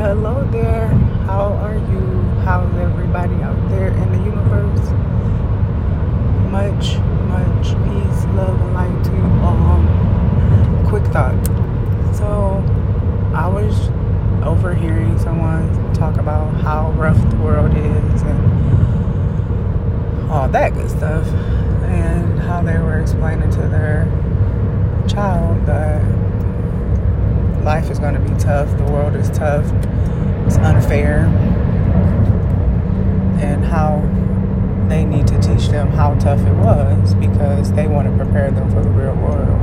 hello there. How are you? How's everybody out there in the universe? Much, much peace, love, and light to you all. Quick thought. So, I was overhearing someone talk about how rough the world is and all that good stuff, and how they were explaining to their child that life is going to be tough, the world is tough, it's unfair, and how they need to teach them how tough it was because they want to prepare them for the real world.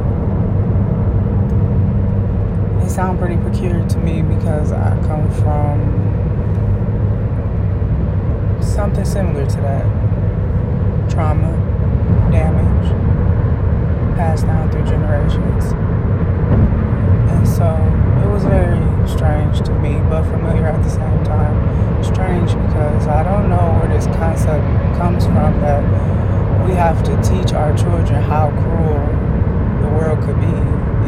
It sounds pretty peculiar to me because I come from something similar to that. Trauma, damage, passed down through generations. And so it was very strange to me, but familiar at the same time. Strange because I don't know where this concept comes from that we have to teach our children how cruel the world could be.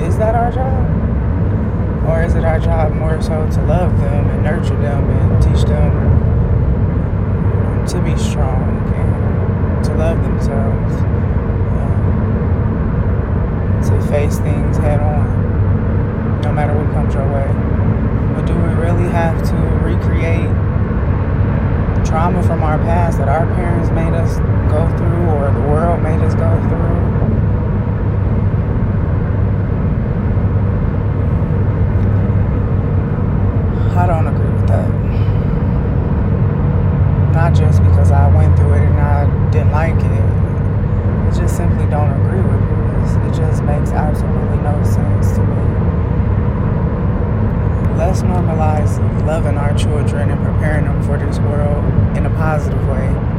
Is that our job? Or is it our job more so to love them and nurture them and teach them to be strong and to love themselves, um, to face things head on? no matter what comes your way. Really have to recreate trauma from our past that our parents made us go through or the world made us go through? I don't agree with that. Not just because I went through it and I didn't like it. I just simply don't agree with it. It just makes absolutely no sense to me let's normalize loving our children and preparing them for this world in a positive way